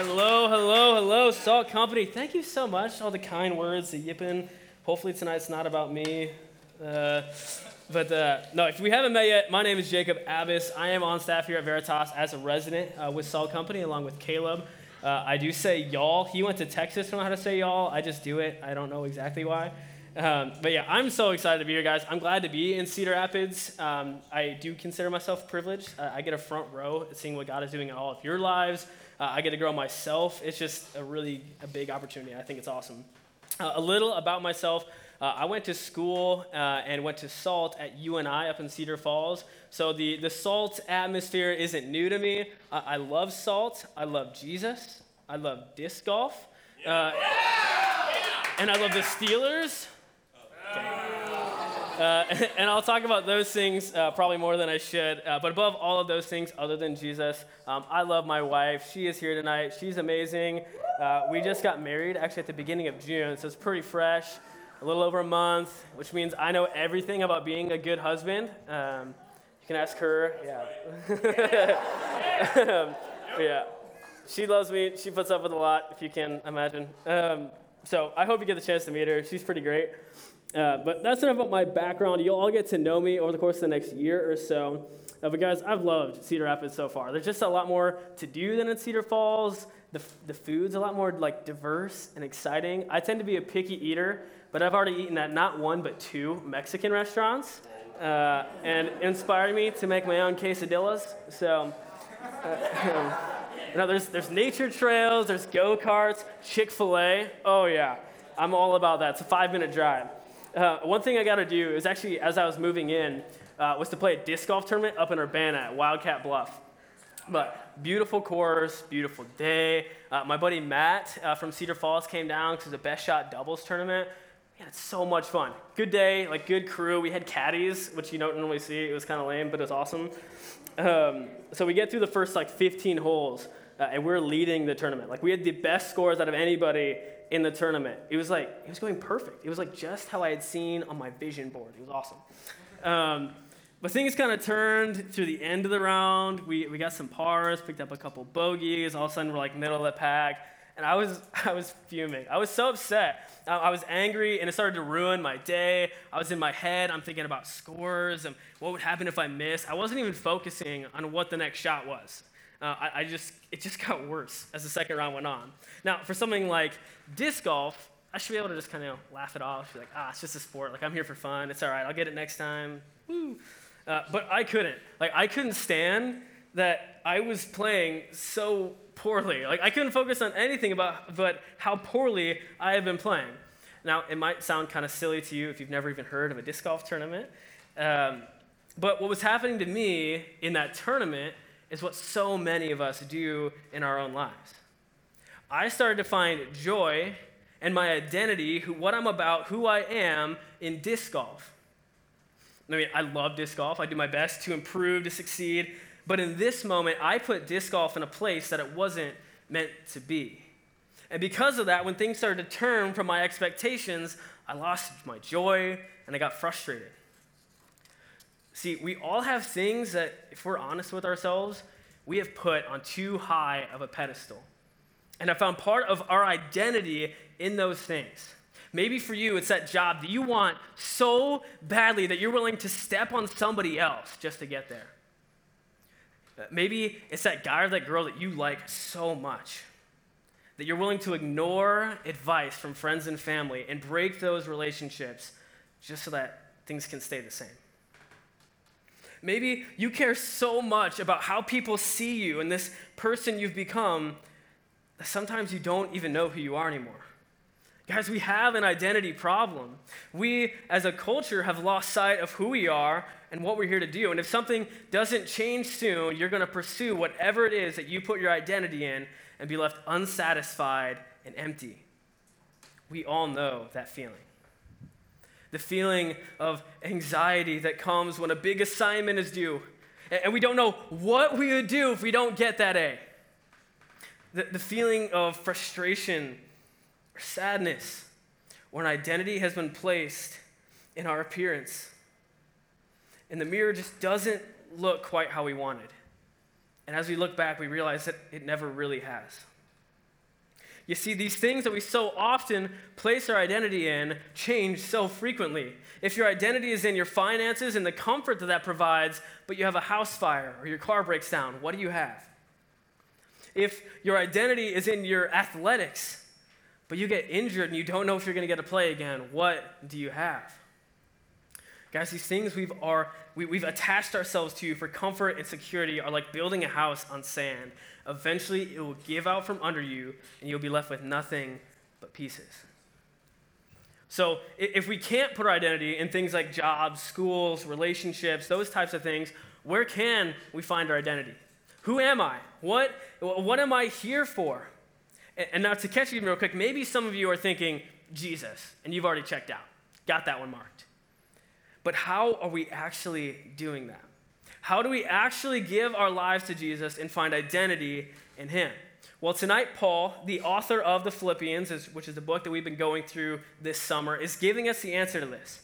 Hello, hello, hello, Salt Company. Thank you so much. All the kind words, the yipping. Hopefully tonight's not about me. Uh, but uh, no, if we haven't met yet, my name is Jacob Abbas. I am on staff here at Veritas as a resident uh, with Salt Company, along with Caleb. Uh, I do say y'all. He went to Texas to know how to say y'all. I just do it. I don't know exactly why. Um, but yeah, I'm so excited to be here, guys. I'm glad to be in Cedar Rapids. Um, I do consider myself privileged. Uh, I get a front row seeing what God is doing in all of your lives. Uh, I get to grow myself. It's just a really a big opportunity. I think it's awesome. Uh, a little about myself. Uh, I went to school uh, and went to SALT at UNI up in Cedar Falls. So the, the SALT atmosphere isn't new to me. Uh, I love SALT. I love Jesus. I love disc golf. Uh, and I love the Steelers. Uh, and I'll talk about those things uh, probably more than I should. Uh, but above all of those things, other than Jesus, um, I love my wife. She is here tonight. She's amazing. Uh, we just got married actually at the beginning of June, so it's pretty fresh a little over a month, which means I know everything about being a good husband. Um, you can ask her. Yeah. um, yeah. She loves me. She puts up with a lot, if you can imagine. Um, so I hope you get the chance to meet her. She's pretty great. Uh, but that's enough about my background. You'll all get to know me over the course of the next year or so. Uh, but guys, I've loved Cedar Rapids so far. There's just a lot more to do than in Cedar Falls. The, the food's a lot more like diverse and exciting. I tend to be a picky eater, but I've already eaten at not one but two Mexican restaurants, uh, and inspired me to make my own quesadillas. So, uh, know, there's there's nature trails, there's go karts, Chick Fil A. Oh yeah, I'm all about that. It's a five minute drive. Uh, one thing I got to do is actually, as I was moving in, uh, was to play a disc golf tournament up in Urbana at Wildcat Bluff. But beautiful course, beautiful day. Uh, my buddy Matt uh, from Cedar Falls came down because the best shot doubles tournament. We had so much fun. Good day, like good crew. We had caddies, which you don't normally see. It was kind of lame, but it was awesome. Um, so we get through the first like 15 holes, uh, and we're leading the tournament. Like we had the best scores out of anybody in the tournament. It was like it was going perfect. It was like just how I had seen on my vision board. It was awesome. Um, but things kind of turned through the end of the round. We, we got some pars, picked up a couple bogeys. All of a sudden, we're like middle of the pack. And I was, I was fuming. I was so upset. I was angry, and it started to ruin my day. I was in my head. I'm thinking about scores and what would happen if I missed. I wasn't even focusing on what the next shot was. Uh, I, I, just, it just got worse as the second round went on. Now, for something like disc golf, I should be able to just kind of laugh it off. Be like, ah, it's just a sport. Like I'm here for fun. It's all right. I'll get it next time. Woo. Uh, but I couldn't. Like I couldn't stand that I was playing so poorly. Like I couldn't focus on anything about but how poorly I have been playing. Now it might sound kind of silly to you if you've never even heard of a disc golf tournament. Um, but what was happening to me in that tournament is what so many of us do in our own lives. I started to find joy and my identity, who, what I'm about, who I am in disc golf. I mean, I love disc golf. I do my best to improve, to succeed. But in this moment, I put disc golf in a place that it wasn't meant to be. And because of that, when things started to turn from my expectations, I lost my joy and I got frustrated. See, we all have things that, if we're honest with ourselves, we have put on too high of a pedestal. And I found part of our identity in those things. Maybe for you, it's that job that you want so badly that you're willing to step on somebody else just to get there. Maybe it's that guy or that girl that you like so much that you're willing to ignore advice from friends and family and break those relationships just so that things can stay the same. Maybe you care so much about how people see you and this person you've become that sometimes you don't even know who you are anymore. Guys, we have an identity problem. We, as a culture, have lost sight of who we are and what we're here to do. And if something doesn't change soon, you're going to pursue whatever it is that you put your identity in and be left unsatisfied and empty. We all know that feeling. The feeling of anxiety that comes when a big assignment is due, and we don't know what we would do if we don't get that A. The, the feeling of frustration or sadness, an identity has been placed in our appearance. And the mirror just doesn't look quite how we wanted. And as we look back, we realize that it never really has. You see, these things that we so often place our identity in change so frequently. If your identity is in your finances and the comfort that that provides, but you have a house fire or your car breaks down, what do you have? If your identity is in your athletics, but you get injured and you don't know if you're going to get to play again, what do you have? Guys, these things we've, are, we, we've attached ourselves to for comfort and security are like building a house on sand. Eventually, it will give out from under you, and you'll be left with nothing but pieces. So, if we can't put our identity in things like jobs, schools, relationships, those types of things, where can we find our identity? Who am I? What, what am I here for? And now, to catch you real quick, maybe some of you are thinking, Jesus, and you've already checked out. Got that one marked. But how are we actually doing that? How do we actually give our lives to Jesus and find identity in Him? Well, tonight, Paul, the author of the Philippians, which is the book that we've been going through this summer, is giving us the answer to this.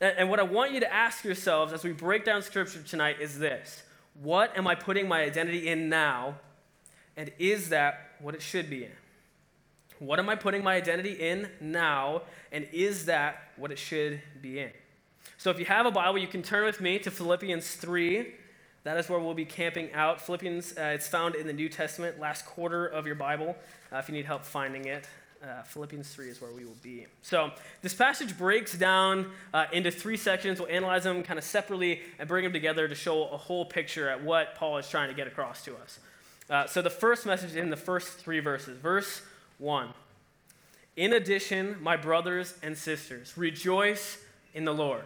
And what I want you to ask yourselves as we break down Scripture tonight is this What am I putting my identity in now? And is that what it should be in? What am I putting my identity in now? And is that what it should be in? So if you have a Bible, you can turn with me to Philippians 3. That is where we'll be camping out. Philippians, uh, it's found in the New Testament, last quarter of your Bible, uh, if you need help finding it. Uh, Philippians 3 is where we will be. So, this passage breaks down uh, into three sections. We'll analyze them kind of separately and bring them together to show a whole picture at what Paul is trying to get across to us. Uh, so, the first message in the first three verses. Verse 1 In addition, my brothers and sisters, rejoice in the Lord.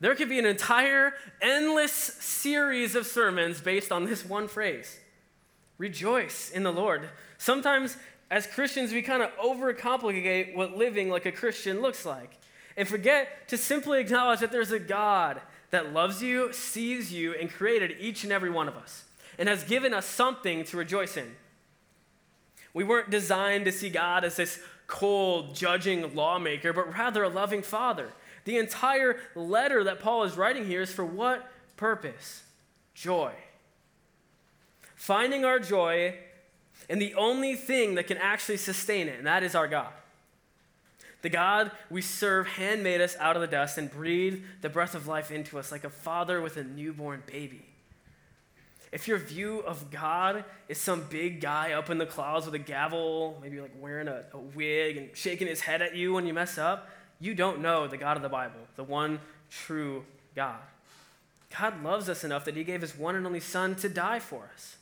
There could be an entire, endless series of sermons based on this one phrase rejoice in the Lord. Sometimes, as Christians, we kind of overcomplicate what living like a Christian looks like and forget to simply acknowledge that there's a God that loves you, sees you, and created each and every one of us and has given us something to rejoice in. We weren't designed to see God as this cold, judging lawmaker, but rather a loving father the entire letter that Paul is writing here is for what purpose? Joy. Finding our joy in the only thing that can actually sustain it, and that is our God. The God we serve handmade us out of the dust and breathed the breath of life into us like a father with a newborn baby. If your view of God is some big guy up in the clouds with a gavel, maybe like wearing a, a wig and shaking his head at you when you mess up, you don't know the God of the Bible, the one true God. God loves us enough that he gave his one and only Son to die for us.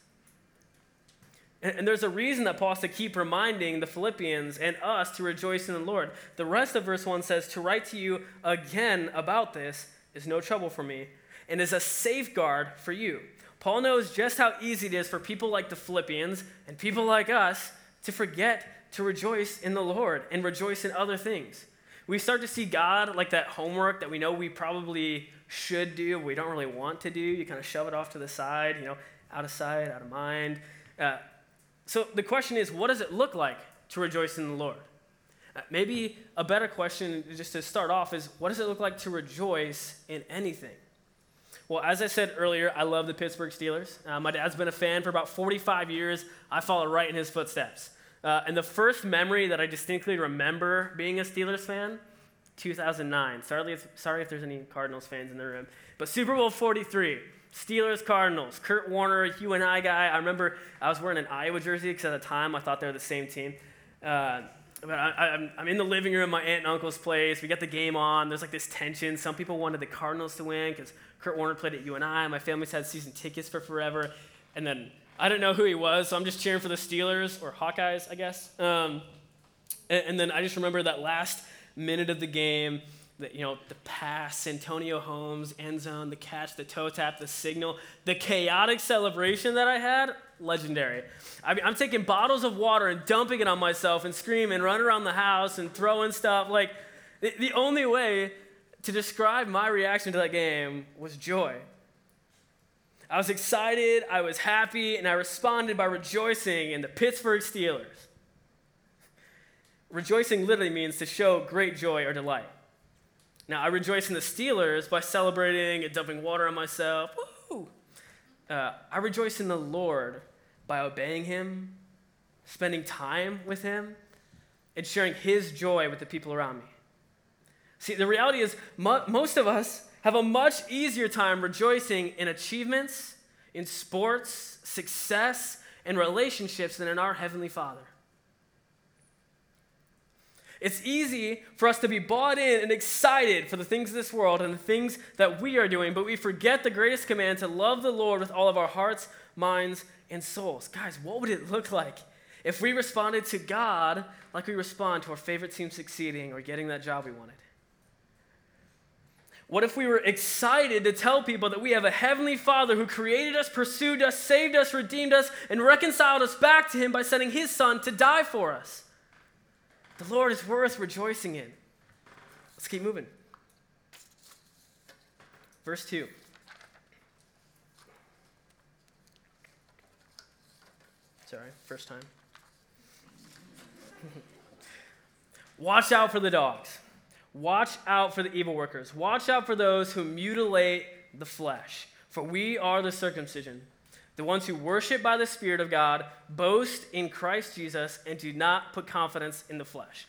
And, and, there's a reason that Paul has to keep reminding the Philippians and us to rejoice in the Lord. The rest of verse 1 says, To write to you again about this is no trouble for me and is a safeguard for you. Paul knows just how easy it is for people like the Philippians and people like us to forget to rejoice in the Lord and rejoice in other things we start to see God like that homework that we know we probably should do, we don't really want to do. You kind of shove it off to the side, you know, out of sight, out of mind. Uh, so the question is, what does it look like to rejoice in the Lord? Uh, maybe a better question, just to start off, is what does it look like to rejoice in anything? Well, as I said earlier, I love the Pittsburgh Steelers. Uh, my dad's been a fan for about 45 years. I follow right in his footsteps. Uh, and the first memory that I distinctly remember being a Steelers fan, 2009. Sorry if, sorry if there's any Cardinals fans in the room. But Super Bowl 43, Steelers Cardinals, Kurt Warner, UNI guy. I remember I was wearing an Iowa jersey because at the time I thought they were the same team. Uh, but I, am in the living room, my aunt and uncle's place. We got the game on. There's like this tension. Some people wanted the Cardinals to win because Kurt Warner played at UNI. My family's had season tickets for forever. And then I didn't know who he was, so I'm just cheering for the Steelers or Hawkeyes, I guess. Um, and, and, then I just remember that last minute of the game, that you know, the pass, Santonio Holmes, end zone, the catch, the toe tap, the signal, the chaotic celebration that I had, legendary. I mean, I'm taking bottles of water and dumping it on myself and screaming, running around the house and throwing stuff. Like, the, the only way to describe my reaction to that game was joy. I was excited, I was happy, and I responded by rejoicing in the Pittsburgh Steelers. Rejoicing literally means to show great joy or delight. Now, I rejoice in the Steelers by celebrating and dumping water on myself. Woo! Uh, I rejoice in the Lord by obeying Him, spending time with Him, and sharing His joy with the people around me. See, the reality is, mo- most of us have a much easier time rejoicing in achievements, in sports, success, and relationships than in our Heavenly Father. It's easy for us to be bought in and excited for the things of this world and the things that we are doing, but we forget the greatest command to love the Lord with all of our hearts, minds, and souls. Guys, what would it look like if we responded to God like we respond to our favorite team succeeding or getting that job we wanted? What if we were excited to tell people that we have a heavenly Father who created us, pursued us, saved us, redeemed us, and reconciled us back to Him by sending His Son to die for us? The Lord is worth rejoicing in. Let's keep moving. Verse 2. Sorry, first time. Watch out for the dogs. Watch out for the evil workers. Watch out for those who mutilate the flesh. For we are the circumcision, the ones who worship by the Spirit of God, boast in Christ Jesus, and do not put confidence in the flesh.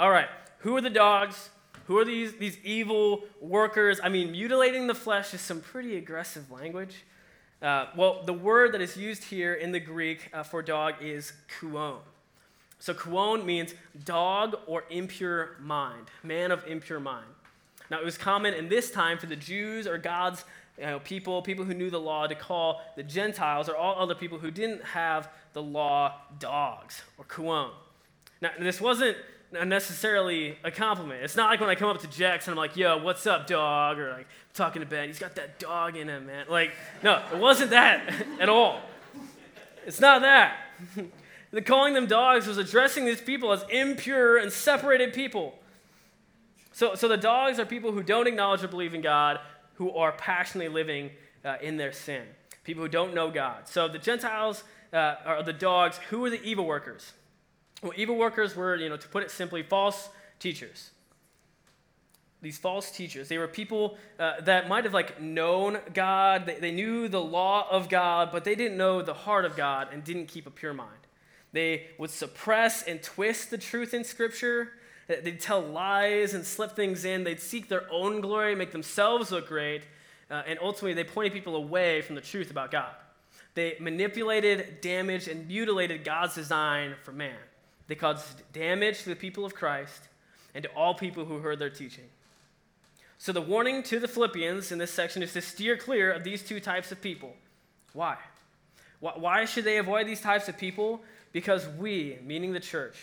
All right, who are the dogs? Who are these, these evil workers? I mean, mutilating the flesh is some pretty aggressive language. Uh, well, the word that is used here in the Greek uh, for dog is kuon. So kuon means dog or impure mind, man of impure mind. Now, it was common in this time for the Jews or God's you know, people, people who knew the law, to call the Gentiles or all other people who didn't have the law dogs or kuon. Now, this wasn't necessarily a compliment. It's not like when I come up to Jax and I'm like, yo, what's up, dog? Or like talking to Ben, he's got that dog in him, man. Like, no, it wasn't that at all. It's not that. The calling them dogs was addressing these people as impure and separated people. So, so the dogs are people who don't acknowledge or believe in God, who are passionately living uh, in their sin. People who don't know God. So the Gentiles uh, are the dogs. Who are the evil workers? Well, evil workers were, you know, to put it simply, false teachers. These false teachers. They were people uh, that might have like known God. They, they knew the law of God, but they didn't know the heart of God and didn't keep a pure mind. They would suppress and twist the truth in Scripture. They'd tell lies and slip things in. They'd seek their own glory, make themselves look great, uh, and ultimately they pointed people away from the truth about God. They manipulated, damaged, and mutilated God's design for man. They caused damage to the people of Christ and to all people who heard their teaching. So, the warning to the Philippians in this section is to steer clear of these two types of people. Why? Why should they avoid these types of people? Because we, meaning the church,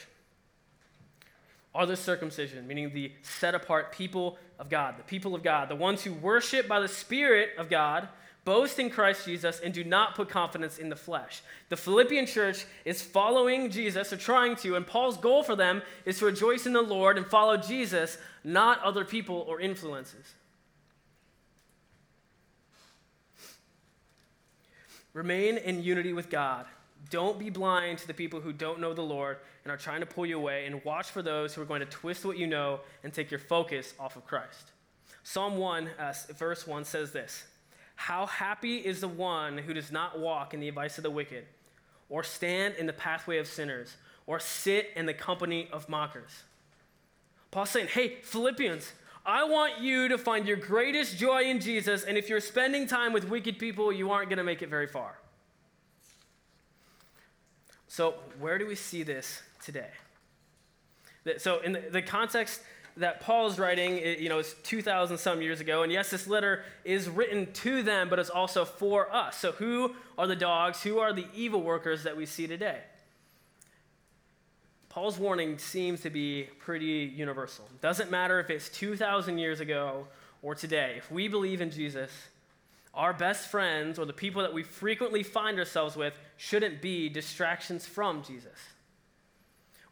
are the circumcision, meaning the set apart people of God, the people of God, the ones who worship by the Spirit of God, boast in Christ Jesus, and do not put confidence in the flesh. The Philippian church is following Jesus, or trying to, and Paul's goal for them is to rejoice in the Lord and follow Jesus, not other people or influences. Remain in unity with God don't be blind to the people who don't know the Lord and are trying to pull you away, and watch for those who are going to twist what you know and take your focus off of Christ. Psalm 1, uh, verse 1 says this How happy is the one who does not walk in the advice of the wicked, or stand in the pathway of sinners, or sit in the company of mockers. Paul's saying, Hey, Philippians, I want you to find your greatest joy in Jesus, and if you're spending time with wicked people, you aren't going to make it very far. So, where do we see this today? So, in the, context that Paul is writing, you know, it's 2,000 some years ago. And yes, this letter is written to them, but it's also for us. So, who are the dogs? Who are the evil workers that we see today? Paul's warning seems to be pretty universal. Doesn't matter if it's 2,000 years ago or today. If we believe in Jesus, our best friends or the people that we frequently find ourselves with shouldn't be distractions from Jesus.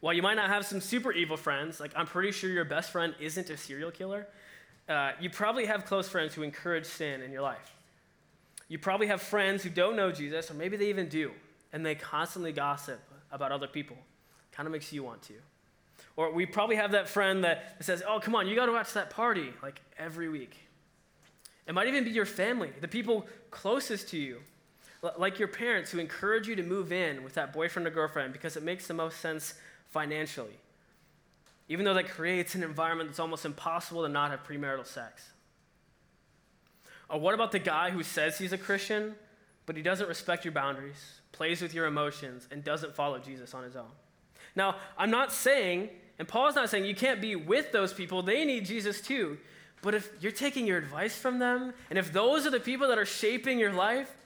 While you might not have some super evil friends, like I'm pretty sure your best friend isn't a serial killer, uh, you probably have close friends who encourage sin in your life. You probably have friends who don't know Jesus, or maybe they even do, and they constantly gossip about other people. Kind of makes you want to. Or we probably have that friend that says, Oh, come on, you got to watch that party like every week. It might even be your family, the people closest to you. Like your parents who encourage you to move in with that boyfriend or girlfriend because it makes the most sense financially, even though that creates an environment that's almost impossible to not have premarital sex. Or what about the guy who says he's a Christian, but he doesn't respect your boundaries, plays with your emotions, and doesn't follow Jesus on his own? Now, I'm not saying, and Paul's not saying you can't be with those people, they need Jesus too. But if you're taking your advice from them, and if those are the people that are shaping your life,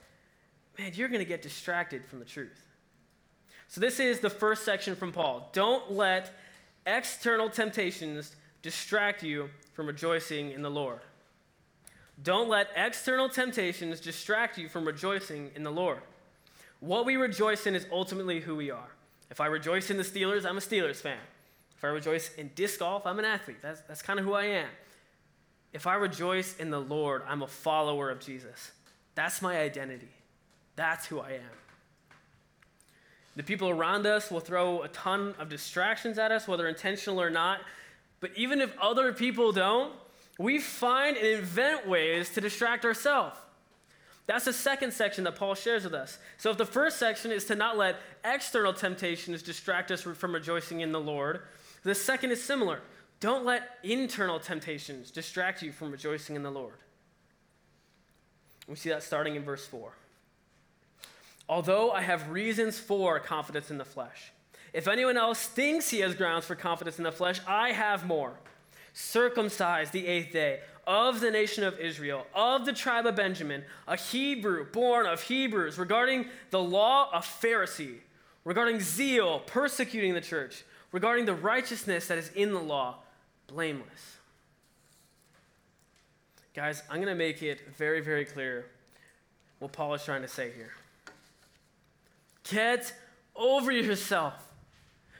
man, you're going to get distracted from the truth. So, this is the first section from Paul. Don't let external temptations distract you from rejoicing in the Lord. Don't let external temptations distract you from rejoicing in the Lord. What we rejoice in is ultimately who we are. If I rejoice in the Steelers, I'm a Steelers fan. If I rejoice in disc golf, I'm an athlete. That's, that's kind of who I am. If I rejoice in the Lord, I'm a follower of Jesus. That's my identity. That's who I am. The people around us will throw a ton of distractions at us, whether intentional or not. But even if other people don't, we find and invent ways to distract ourselves. That's the second section that Paul shares with us. So, if the first section is to not let external temptations distract us from rejoicing in the Lord, the second is similar. Don't let internal temptations distract you from rejoicing in the Lord. We see that starting in verse 4. Although I have reasons for confidence in the flesh, if anyone else thinks he has grounds for confidence in the flesh, I have more. Circumcised the eighth day, of the nation of Israel, of the tribe of Benjamin, a Hebrew born of Hebrews, regarding the law, a Pharisee, regarding zeal, persecuting the church, regarding the righteousness that is in the law, blameless. Guys, I'm going to make it very, very clear what Paul is trying to say here. Get over yourself.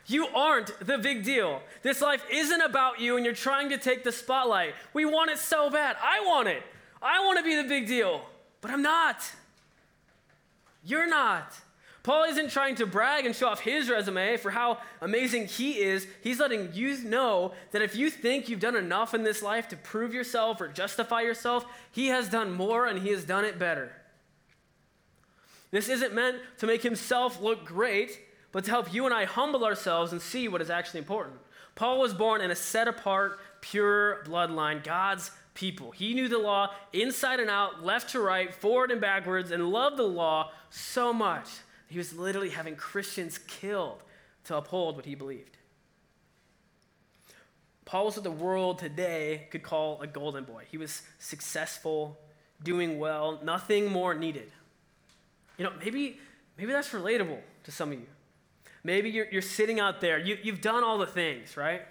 You aren't the big deal. This life isn't about you and you're trying to take the spotlight. We want it so bad. I want it. I want to be the big deal, but I'm not. You're not. Paul isn't trying to brag and show off his resume for how amazing he is. He's letting you know that if you think you've done enough in this life to prove yourself or justify yourself, he has done more and he has done it better. This isn't meant to make himself look great, but to help you and I humble ourselves and see what is actually important. Paul was born in a set apart, pure bloodline, God's people. He knew the law inside and out, left to right, forward and backwards, and loved the law so much. He was literally having Christians killed to uphold what he believed. Paul was what the world today could call a golden boy. He was successful, doing well, nothing more needed. You know, maybe, maybe that's relatable to some of you. Maybe you're, you're sitting out there, you, you've done all the things, right?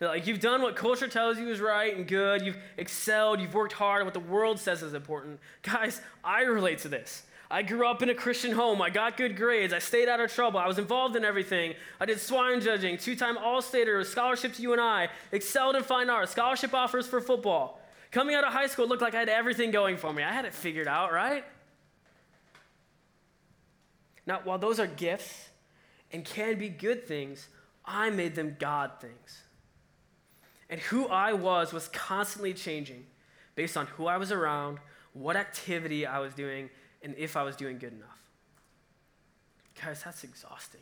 Like you've done what culture tells you is right and good, you've excelled, you've worked hard, what the world says is important. Guys, I relate to this. I grew up in a Christian home. I got good grades. I stayed out of trouble. I was involved in everything. I did swine judging, two time All Stater, scholarship to UNI, excelled in fine arts, scholarship offers for football. Coming out of high school, it looked like I had everything going for me. I had it figured out, right? Now, while those are gifts and can be good things, I made them God things. And who I was was constantly changing based on who I was around, what activity I was doing, and if I was doing good enough. Guys, that's exhausting.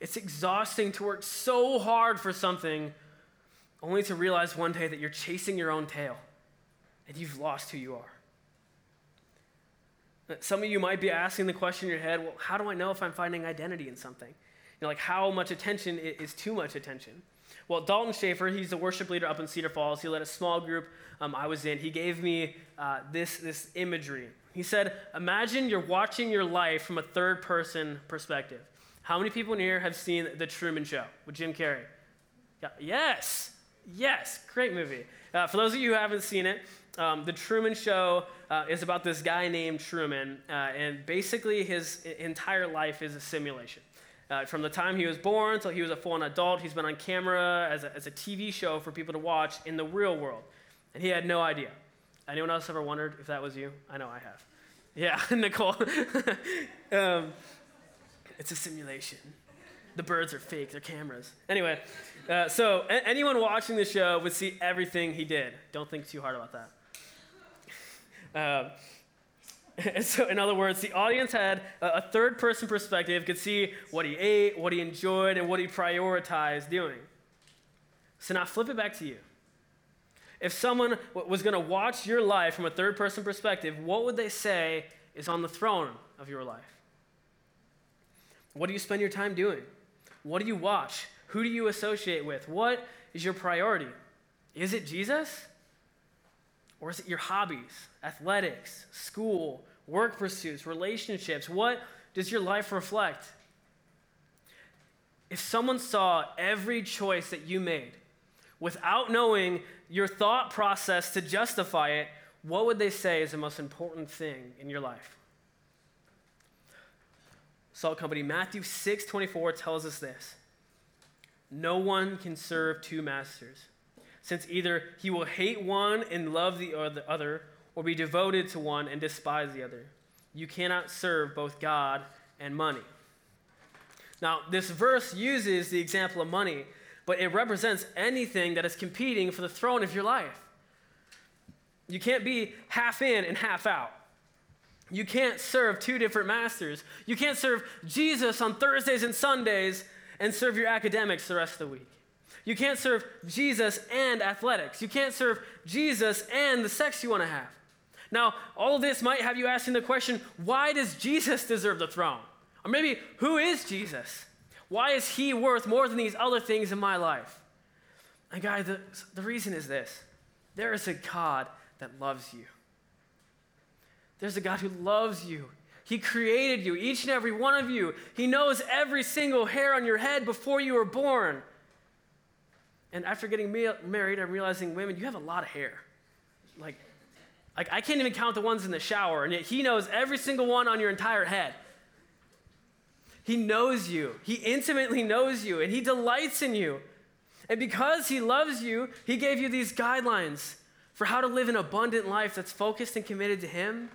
It's exhausting to work so hard for something only to realize one day that you're chasing your own tail and you've lost who you are. Some of you might be asking the question in your head, well, how do I know if I'm finding identity in something? You know, like how much attention is too much attention? Well, Dalton Schaefer, he's a worship leader up in Cedar Falls. He led a small group um, I was in. He gave me uh, this, this imagery. He said, Imagine you're watching your life from a third person perspective. How many people in here have seen The Truman Show with Jim Carrey? Yeah, yes, yes, great movie. Uh, for those of you who haven't seen it, um, The Truman Show uh, is about this guy named Truman, uh, and basically his entire life is a simulation. Uh, from the time he was born until he was a full adult, he's been on camera as a, as a TV show for people to watch in the real world. And he had no idea. Anyone else ever wondered if that was you? I know I have. Yeah, Nicole. um, it's a simulation. The birds are fake, they're cameras. Anyway, uh, so a- anyone watching the show would see everything he did. Don't think too hard about that. Uh, And so, in other words, the audience had a third person perspective, could see what he ate, what he enjoyed, and what he prioritized doing. So now flip it back to you. If someone was going to watch your life from a third person perspective, what would they say is on the throne of your life? What do you spend your time doing? What do you watch? Who do you associate with? What is your priority? Is it Jesus? Or is it your hobbies, athletics, school, work pursuits, relationships? What does your life reflect? If someone saw every choice that you made without knowing your thought process to justify it, what would they say is the most important thing in your life? Salt Company, Matthew 6 24 tells us this No one can serve two masters, since either he will hate one and love the other, or be devoted to one and despise the other. You cannot serve both God and money. Now, this verse uses the example of money, but it represents anything that is competing for the throne of your life. You can't be half in and half out. You can't serve two different masters. You can't serve Jesus on Thursdays and Sundays and serve your academics the rest of the week. You can't serve Jesus and athletics. You can't serve Jesus and the sex you want to have. Now, all of this might have you asking the question why does Jesus deserve the throne? Or maybe, who is Jesus? Why is he worth more than these other things in my life? And, guys, the, the reason is this there is a God that loves you. There's a God who loves you. He created you, each and every one of you. He knows every single hair on your head before you were born. And after getting married, I'm realizing, women, you have a lot of hair. Like, like, I can't even count the ones in the shower, and yet He knows every single one on your entire head. He knows you, He intimately knows you, and He delights in you. And because He loves you, He gave you these guidelines for how to live an abundant life that's focused and committed to Him,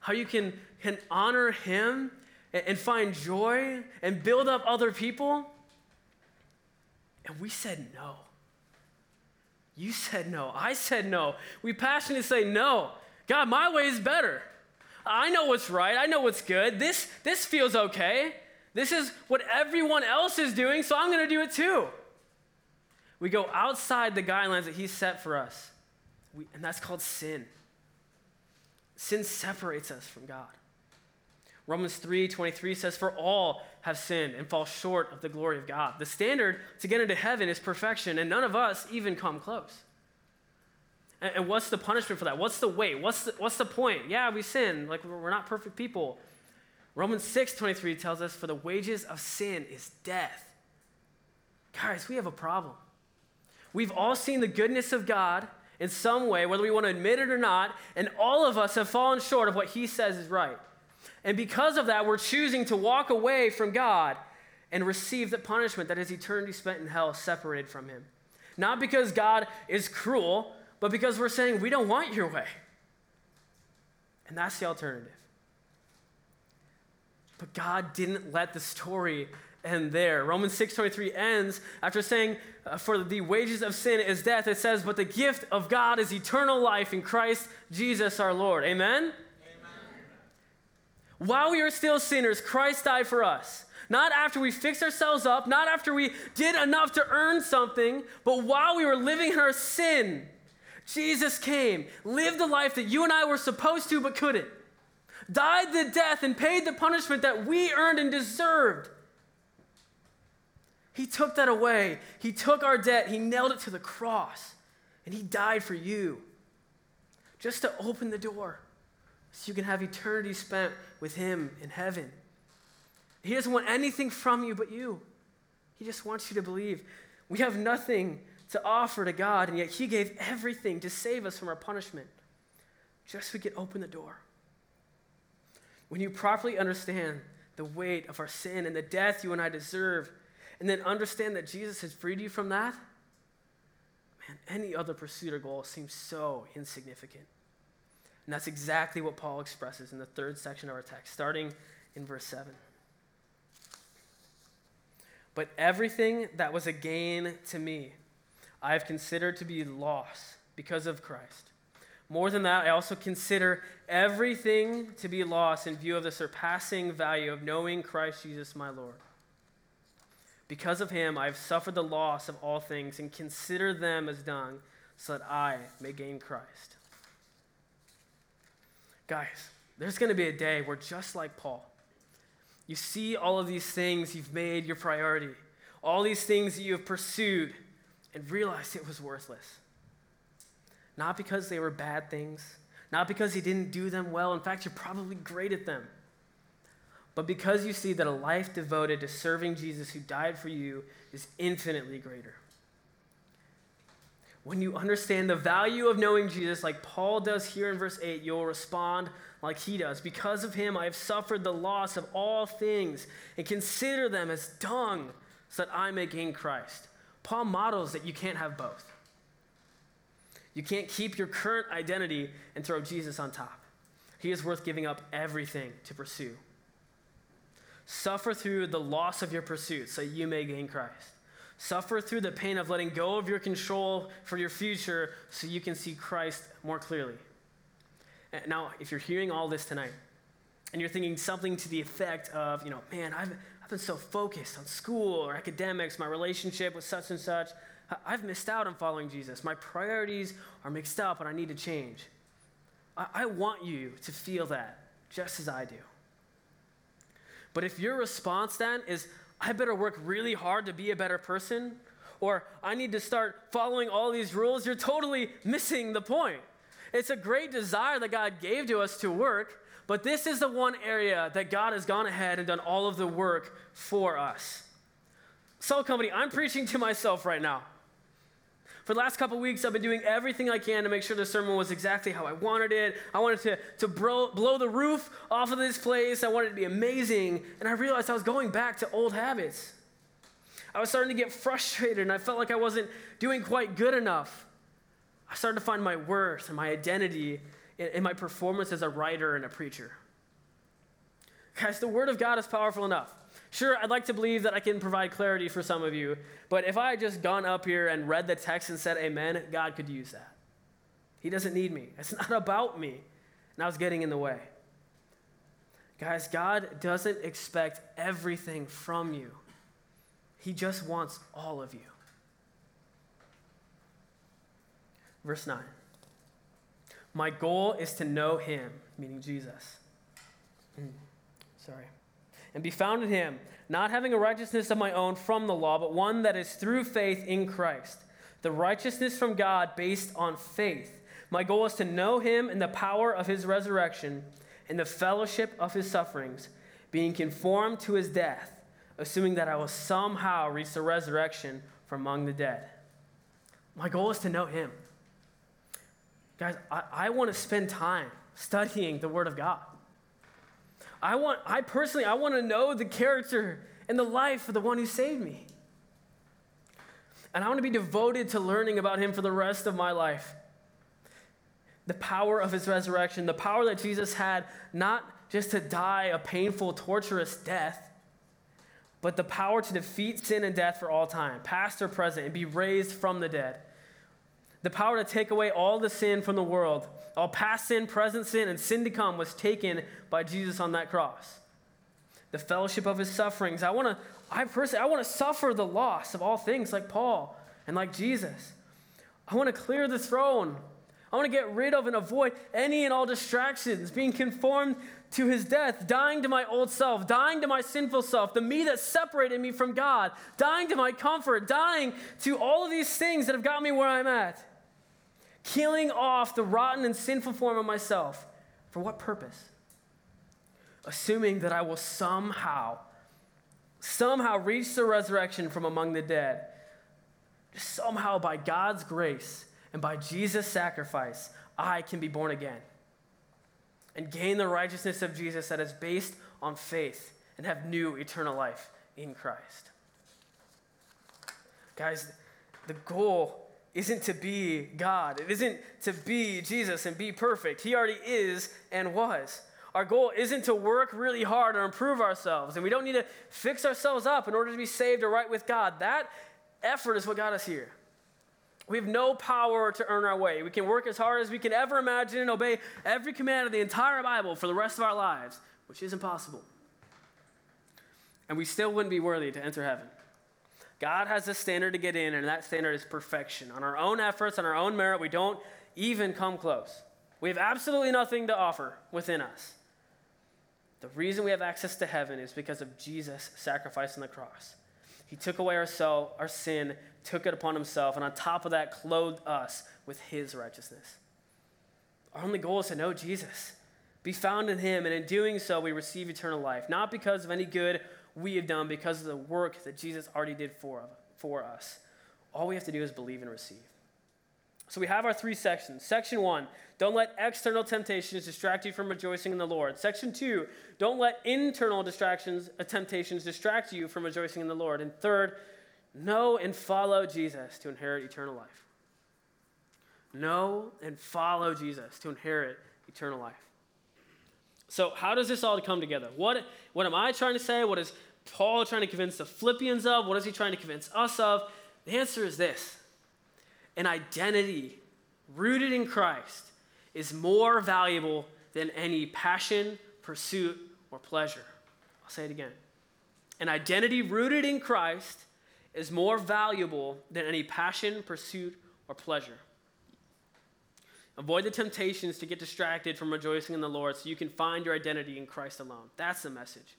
how you can, can honor Him and, and find joy and build up other people. And we said no. You said no. I said no. We passionately say no. God, my way is better. I know what's right. I know what's good. This, this feels okay. This is what everyone else is doing, so I'm going to do it too. We go outside the guidelines that He set for us, we, and that's called sin. Sin separates us from God. Romans 3:23 says for all have sinned and fall short of the glory of God. The standard to get into heaven is perfection and none of us even come close. And, and what's the punishment for that? What's the weight? What's the, what's the point? Yeah, we sin, like we're not perfect people. Romans 6:23 tells us for the wages of sin is death. Guys, we have a problem. We've all seen the goodness of God in some way, whether we want to admit it or not, and all of us have fallen short of what he says is right. And because of that, we're choosing to walk away from God and receive the punishment that is eternity spent in hell, separated from Him. Not because God is cruel, but because we're saying we don't want your way. And that's the alternative. But God didn't let the story end there. Romans 6:23 ends after saying uh, for the wages of sin is death. It says, "But the gift of God is eternal life in Christ Jesus our Lord." Amen. While we were still sinners, Christ died for us. Not after we fixed ourselves up, not after we did enough to earn something, but while we were living in our sin, Jesus came, lived the life that you and I were supposed to but couldn't, died the death and paid the punishment that we earned and deserved. He took that away. He took our debt, He nailed it to the cross, and He died for you just to open the door so you can have eternity spent with Him in heaven. He doesn't want anything from you but you. He just wants you to believe. We have nothing to offer to God, and yet He gave everything to save us from our punishment, just so we could open the door. When you properly understand the weight of our sin and the death you and I deserve, and then understand that Jesus has freed you from that, man, any other pursuit or goal seems so insignificant. And that's exactly what Paul expresses in the third section of our text, starting in verse 7. But everything that was a gain to me, I have considered to be loss because of Christ. More than that, I also consider everything to be lost in view of the surpassing value of knowing Christ Jesus my Lord. Because of him, I have suffered the loss of all things and consider them as dung so that I may gain Christ. Guys, there's going to be a day where, just like Paul, you see all of these things you've made your priority, all these things that you have pursued, and realize it was worthless. Not because they were bad things, not because you didn't do them well. In fact, you're probably great at them. But because you see that a life devoted to serving Jesus who died for you is infinitely greater. When you understand the value of knowing Jesus, like Paul does here in verse 8, you'll respond like he does. Because of him, I have suffered the loss of all things and consider them as dung so that I may gain Christ. Paul models that you can't have both. You can't keep your current identity and throw Jesus on top. He is worth giving up everything to pursue. Suffer through the loss of your pursuit so you may gain Christ. Suffer through the pain of letting go of your control for your future so you can see Christ more clearly. Now, if you're hearing all this tonight and you're thinking something to the effect of, you know, man, I've, I've been so focused on school or academics, my relationship with such and such, I've missed out on following Jesus. My priorities are mixed up and I need to change. I, I want you to feel that just as I do. But if your response then is, I better work really hard to be a better person, or I need to start following all these rules, you're totally missing the point. It's a great desire that God gave to us to work, but this is the one area that God has gone ahead and done all of the work for us. Salt Company, I'm preaching to myself right now. For the last couple weeks, I've been doing everything I can to make sure the sermon was exactly how I wanted it. I wanted to, to blow, blow the roof off of this place. I wanted it to be amazing. And I realized I was going back to old habits. I was starting to get frustrated, and I felt like I wasn't doing quite good enough. I started to find my worth and my identity in my performance as a writer and a preacher. Guys, the Word of God is powerful enough. Sure, I'd like to believe that I can provide clarity for some of you, but if I had just gone up here and read the text and said amen, God could use that. He doesn't need me. It's not about me. And I was getting in the way. Guys, God doesn't expect everything from you, He just wants all of you. Verse 9 My goal is to know Him, meaning Jesus. Mm, sorry and be found in him, not having a righteousness of my own from the law, but one that is through faith in Christ, the righteousness from God based on faith. My goal is to know him in the power of his resurrection, in the fellowship of his sufferings, being conformed to his death, assuming that I will somehow reach the resurrection from among the dead. My goal is to know him. Guys, I, I want to spend time studying the Word of God. I want, I personally, I want to know the character and the life of the one who saved me. And I want to be devoted to learning about him for the rest of my life. The power of his resurrection, the power that Jesus had not just to die a painful, torturous death, but the power to defeat sin and death for all time, past or present, and be raised from the dead. The power to take away all the sin from the world all past sin, present sin, and sin to come was taken by Jesus on that cross. The fellowship of his sufferings. I want to, I personally, I want to suffer the loss of all things like Paul and like Jesus. I want to clear the throne. I want to get rid of and avoid any and all distractions, being conformed to his death, dying to my old self, dying to my sinful self, the me that separated me from God, dying to my comfort, dying to all of these things that have got me where I'm at killing off the rotten and sinful form of myself. For what purpose? Assuming that I will somehow, somehow reach the resurrection from among the dead. Just somehow, by God's grace and by Jesus' sacrifice, I can be born again and gain the righteousness of Jesus that is based on faith and have new eternal life in Christ. Guys, the goal isn't to be God. It isn't to be Jesus and be perfect. He already is and was. Our goal isn't to work really hard or improve ourselves, and we don't need to fix ourselves up in order to be saved or right with God. That effort is what got us here. We have no power to earn our way. We can work as hard as we can ever imagine and obey every command of the entire Bible for the rest of our lives, which is impossible. And we still wouldn't be worthy to enter heaven. God has a standard to get in, and that standard is perfection. On our own efforts, on our own merit, we don't even come close. We have absolutely nothing to offer within us. The reason we have access to heaven is because of Jesus' sacrifice on the cross. He took away our, our sin, took it upon himself, and on top of that, clothed us with his righteousness. Our only goal is to know Jesus, be found in him, and in doing so, we receive eternal life, not because of any good we have done, because of the work that Jesus already did for, for us. All we have to do is believe and receive. So we have our three sections. Section one, don't let external temptations distract you from rejoicing in the Lord. Section two, don't let internal distractions, uh, temptations distract you from rejoicing in the Lord. And third, know and follow Jesus to inherit eternal life. Know and follow Jesus to inherit eternal life. So, how does this all come together? What, what am I trying to say? What is Paul trying to convince the Philippians of? What is he trying to convince us of? The answer is this an identity rooted in Christ is more valuable than any passion, pursuit, or pleasure. I'll say it again. An identity rooted in Christ is more valuable than any passion, pursuit, or pleasure. Avoid the temptations to get distracted from rejoicing in the Lord so you can find your identity in Christ alone. That's the message.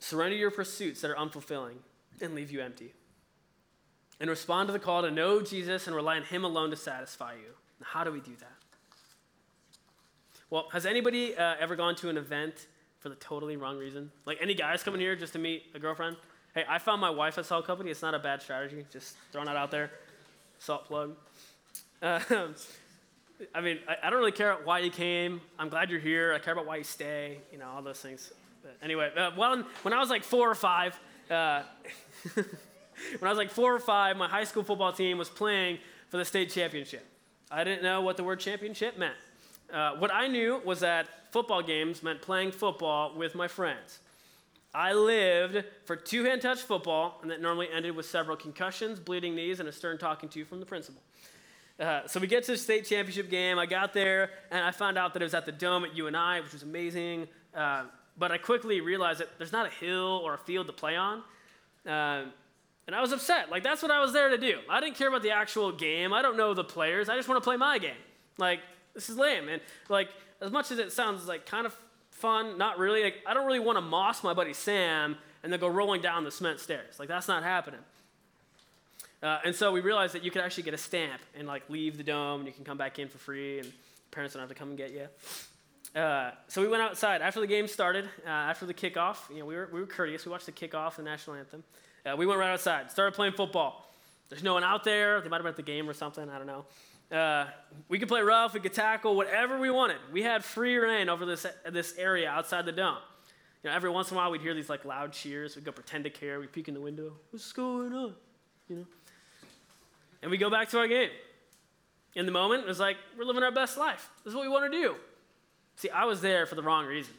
Surrender your pursuits that are unfulfilling and leave you empty and respond to the call to know Jesus and rely on Him alone to satisfy you. how do we do that? Well, has anybody uh, ever gone to an event for the totally wrong reason? Like any guys coming here just to meet a girlfriend? Hey, I found my wife at Salt Company. It's not a bad strategy. Just throwing that out there. Salt plug. Uh, I mean, I, I, don't really care why you came. I'm glad you're here. I care about why you stay. You know, all those things. But anyway, uh, when, I was like four or five, uh, when I was like four or five, my high school football team was playing for the state championship. I didn't know what the word championship meant. Uh, what I knew was that football games meant playing football with my friends. I lived for two hand touch football, and that normally ended with several concussions, bleeding knees, and a stern talking to from the principal. Uh, so we get to the state championship game. I got there, and I found out that it was at the Dome at UNI, which was amazing. Uh, but I quickly realized that there's not a hill or a field to play on. Uh, and I was upset. Like, that's what I was there to do. I didn't care about the actual game. I don't know the players. I just want to play my game. Like, this is lame. And, like, as much as it sounds like kind of fun, not really. Like, I don't really want to moss my buddy Sam and then go rolling down the cement stairs. Like, that's not happening. Uh, and so we realized that you could actually get a stamp and, like, leave the dome and you can come back in for free and parents don't have to come and get you. Uh, so we went outside after the game started, uh, after the kickoff. You know, we were, we were courteous. We watched the kickoff, the national anthem. Uh, we went right outside, started playing football. There's no one out there. They might have been at the game or something. I don't know. Uh, we could play rough, we could tackle, whatever we wanted. We had free reign over this, this area outside the dome. You know, every once in a while we'd hear these like loud cheers. We'd go pretend to care. We'd peek in the window. What's going on? You know. And we go back to our game. In the moment, it was like we're living our best life. This is what we want to do. See, I was there for the wrong reason.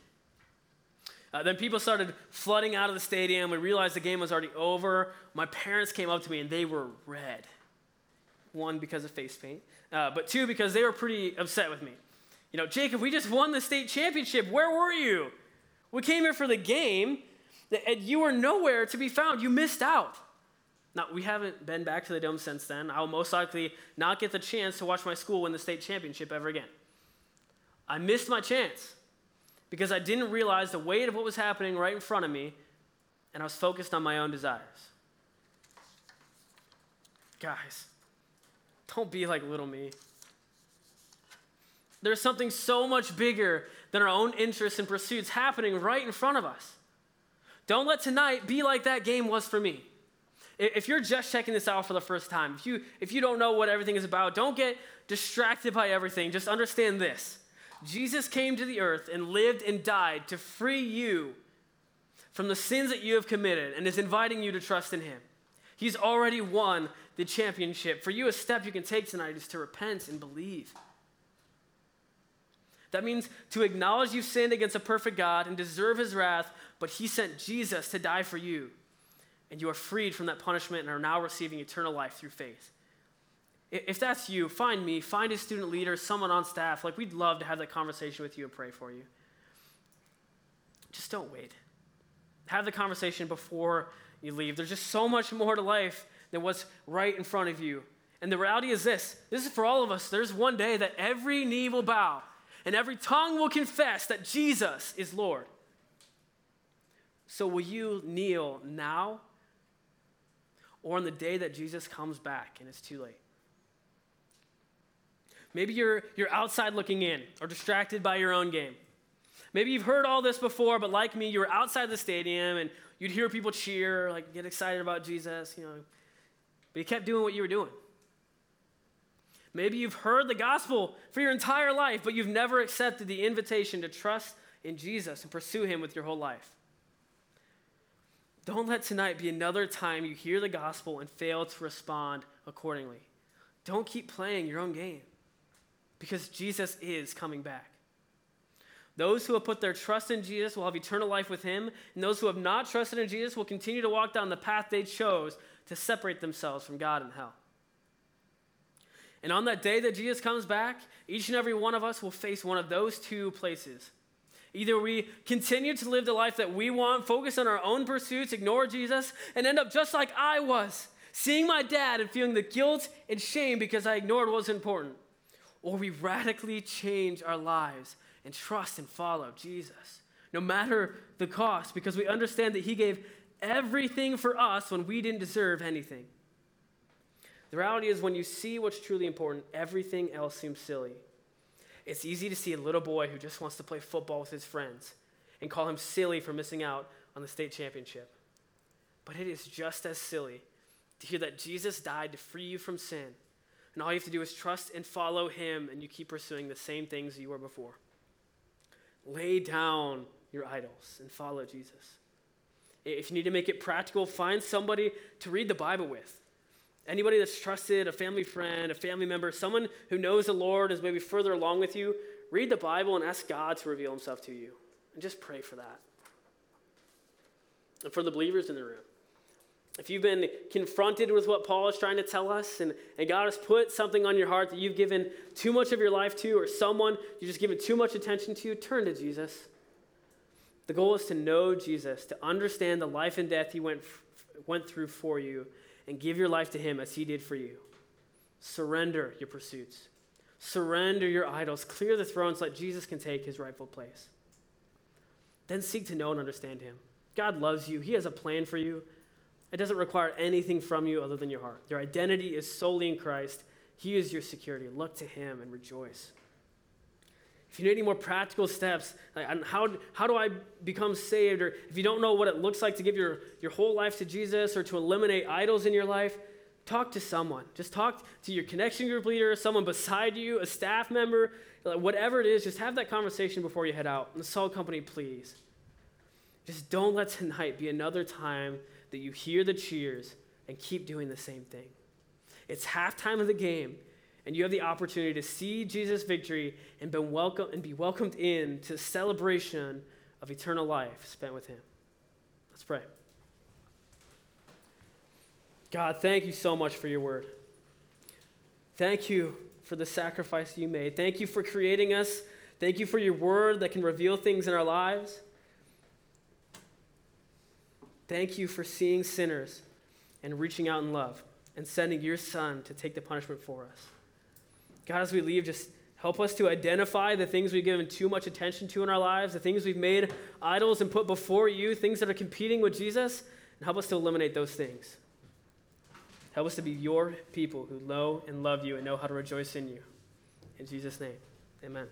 Uh, then people started flooding out of the stadium. We realized the game was already over. My parents came up to me and they were red. One, because of face paint, uh, but two, because they were pretty upset with me. You know, Jacob, we just won the state championship. Where were you? We came here for the game, and you were nowhere to be found. You missed out. Now, we haven't been back to the Dome since then. I will most likely not get the chance to watch my school win the state championship ever again. I missed my chance because I didn't realize the weight of what was happening right in front of me, and I was focused on my own desires. Guys, don't be like little me. There's something so much bigger than our own interests and pursuits happening right in front of us. Don't let tonight be like that game was for me. If you're just checking this out for the first time, if you, if you don't know what everything is about, don't get distracted by everything. Just understand this Jesus came to the earth and lived and died to free you from the sins that you have committed and is inviting you to trust in him. He's already won the championship. For you, a step you can take tonight is to repent and believe. That means to acknowledge you've sinned against a perfect God and deserve his wrath, but he sent Jesus to die for you. And you are freed from that punishment and are now receiving eternal life through faith. If that's you, find me, find a student leader, someone on staff. Like, we'd love to have that conversation with you and pray for you. Just don't wait. Have the conversation before you leave. There's just so much more to life than what's right in front of you. And the reality is this this is for all of us. There's one day that every knee will bow and every tongue will confess that Jesus is Lord. So, will you kneel now or on the day that Jesus comes back and it's too late? Maybe you're, you're outside looking in or distracted by your own game. Maybe you've heard all this before, but like me, you were outside the stadium and you'd hear people cheer, like get excited about Jesus, you know, but you kept doing what you were doing. Maybe you've heard the gospel for your entire life, but you've never accepted the invitation to trust in Jesus and pursue him with your whole life. Don't let tonight be another time you hear the gospel and fail to respond accordingly. Don't keep playing your own game because Jesus is coming back. Those who have put their trust in Jesus will have eternal life with him, and those who have not trusted in Jesus will continue to walk down the path they chose to separate themselves from God and hell. And on that day that Jesus comes back, each and every one of us will face one of those two places. Either we continue to live the life that we want, focus on our own pursuits, ignore Jesus, and end up just like I was, seeing my dad and feeling the guilt and shame because I ignored what was important. Or we radically change our lives and trust and follow Jesus, no matter the cost, because we understand that He gave everything for us when we didn't deserve anything. The reality is, when you see what's truly important, everything else seems silly. It's easy to see a little boy who just wants to play football with his friends and call him silly for missing out on the state championship. But it is just as silly to hear that Jesus died to free you from sin, and all you have to do is trust and follow him, and you keep pursuing the same things you were before. Lay down your idols and follow Jesus. If you need to make it practical, find somebody to read the Bible with. Anybody that's trusted, a family friend, a family member, someone who knows the Lord is maybe further along with you, read the Bible and ask God to reveal himself to you. And just pray for that. And for the believers in the room, if you've been confronted with what Paul is trying to tell us, and, and God has put something on your heart that you've given too much of your life to, or someone you've just given too much attention to, turn to Jesus. The goal is to know Jesus, to understand the life and death he went, went through for you, and give your life to him as he did for you. Surrender your pursuits, surrender your idols, clear the throne so that Jesus can take his rightful place. Then seek to know and understand him. God loves you, he has a plan for you. It doesn't require anything from you other than your heart. Your identity is solely in Christ. He is your security. Look to Him and rejoice. If you need any more practical steps like, on how, how do I become saved, or if you don't know what it looks like to give your, your whole life to Jesus or to eliminate idols in your life, talk to someone. Just talk to your connection group leader, someone beside you, a staff member, whatever it is, just have that conversation before you head out. And the Salt Company, please. Just don't let tonight be another time that you hear the cheers and keep doing the same thing. It's halftime of the game, and you have the opportunity to see Jesus' victory and, been welcome, and be welcomed in to celebration of eternal life spent with Him. Let's pray. God, thank you so much for your word. Thank you for the sacrifice you made. Thank you for creating us. Thank you for your word that can reveal things in our lives. Thank you for seeing sinners and reaching out in love and sending your son to take the punishment for us. God, as we leave, just help us to identify the things we've given too much attention to in our lives, the things we've made idols and put before you, things that are competing with Jesus, and help us to eliminate those things. Help us to be your people who know and love you and know how to rejoice in you. In Jesus' name, amen.